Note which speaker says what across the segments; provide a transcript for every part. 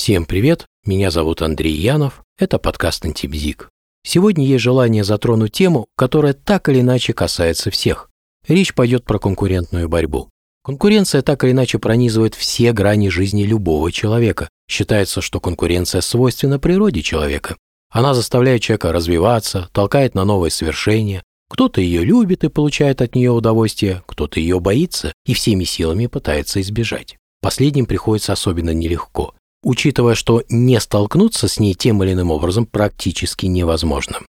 Speaker 1: Всем привет, меня зовут Андрей Янов, это подкаст «Антибзик». Сегодня есть желание затронуть тему, которая так или иначе касается всех. Речь пойдет про конкурентную борьбу. Конкуренция так или иначе пронизывает все грани жизни любого человека. Считается, что конкуренция свойственна природе человека. Она заставляет человека развиваться, толкает на новые свершения. Кто-то ее любит и получает от нее удовольствие, кто-то ее боится и всеми силами пытается избежать. Последним приходится особенно нелегко, учитывая, что не столкнуться с ней тем или иным образом практически невозможно.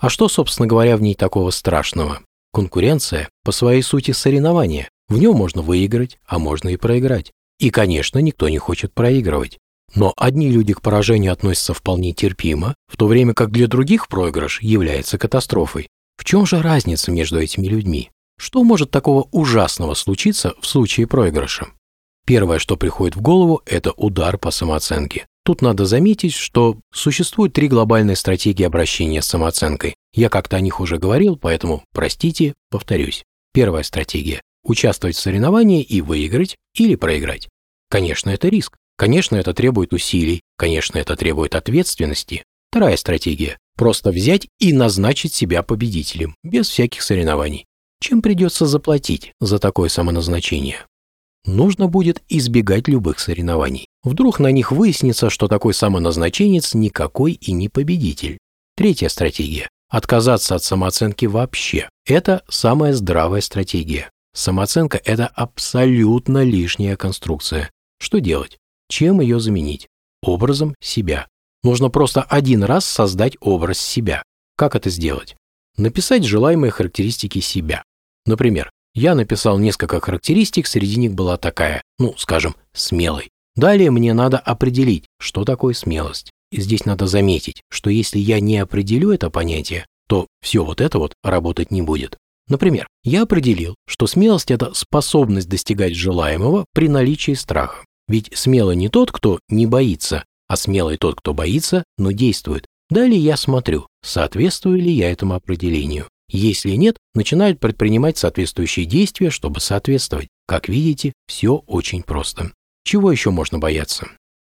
Speaker 1: А что, собственно говоря, в ней такого страшного? Конкуренция по своей сути соревнование. В нем можно выиграть, а можно и проиграть. И, конечно, никто не хочет проигрывать. Но одни люди к поражению относятся вполне терпимо, в то время как для других проигрыш является катастрофой. В чем же разница между этими людьми? Что может такого ужасного случиться в случае проигрыша? Первое, что приходит в голову, это удар по самооценке. Тут надо заметить, что существует три глобальные стратегии обращения с самооценкой. Я как-то о них уже говорил, поэтому, простите, повторюсь. Первая стратегия – участвовать в соревновании и выиграть или проиграть. Конечно, это риск. Конечно, это требует усилий. Конечно, это требует ответственности. Вторая стратегия – просто взять и назначить себя победителем, без всяких соревнований. Чем придется заплатить за такое самоназначение? Нужно будет избегать любых соревнований. Вдруг на них выяснится, что такой самоназначенец никакой и не победитель. Третья стратегия – отказаться от самооценки вообще. Это самая здравая стратегия. Самооценка – это абсолютно лишняя конструкция. Что делать? Чем ее заменить? Образом себя. Нужно просто один раз создать образ себя. Как это сделать? Написать желаемые характеристики себя. Например, я написал несколько характеристик, среди них была такая, ну, скажем, смелой. Далее мне надо определить, что такое смелость. И здесь надо заметить, что если я не определю это понятие, то все вот это вот работать не будет. Например, я определил, что смелость – это способность достигать желаемого при наличии страха. Ведь смелый не тот, кто не боится, а смелый тот, кто боится, но действует. Далее я смотрю, соответствую ли я этому определению. Если нет, начинают предпринимать соответствующие действия, чтобы соответствовать. Как видите, все очень просто. Чего еще можно бояться?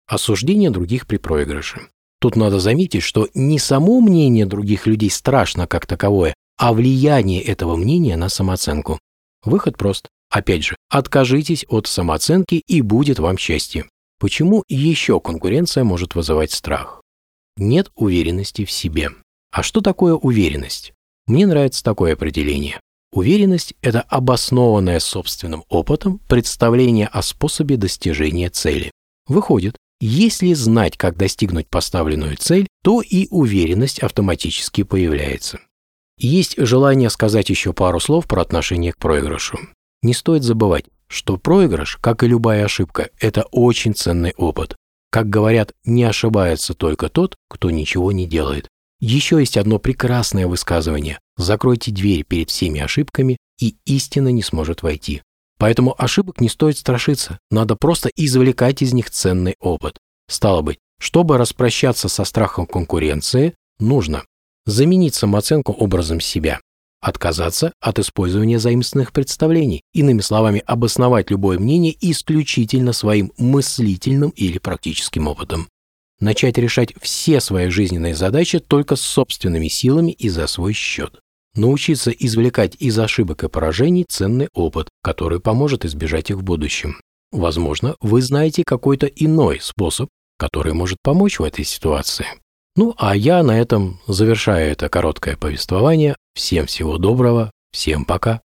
Speaker 1: Осуждение других при проигрыше. Тут надо заметить, что не само мнение других людей страшно как таковое, а влияние этого мнения на самооценку. Выход прост. Опять же, откажитесь от самооценки и будет вам счастье. Почему еще конкуренция может вызывать страх? Нет уверенности в себе. А что такое уверенность? Мне нравится такое определение. Уверенность – это обоснованное собственным опытом представление о способе достижения цели. Выходит, если знать, как достигнуть поставленную цель, то и уверенность автоматически появляется. Есть желание сказать еще пару слов про отношение к проигрышу. Не стоит забывать, что проигрыш, как и любая ошибка, это очень ценный опыт. Как говорят, не ошибается только тот, кто ничего не делает. Еще есть одно прекрасное высказывание. Закройте дверь перед всеми ошибками, и истина не сможет войти. Поэтому ошибок не стоит страшиться, надо просто извлекать из них ценный опыт. Стало быть, чтобы распрощаться со страхом конкуренции, нужно заменить самооценку образом себя, отказаться от использования заимственных представлений, иными словами, обосновать любое мнение исключительно своим мыслительным или практическим опытом, начать решать все свои жизненные задачи только с собственными силами и за свой счет. Научиться извлекать из ошибок и поражений ценный опыт, который поможет избежать их в будущем. Возможно, вы знаете какой-то иной способ, который может помочь в этой ситуации. Ну, а я на этом завершаю это короткое повествование. Всем всего доброго, всем пока.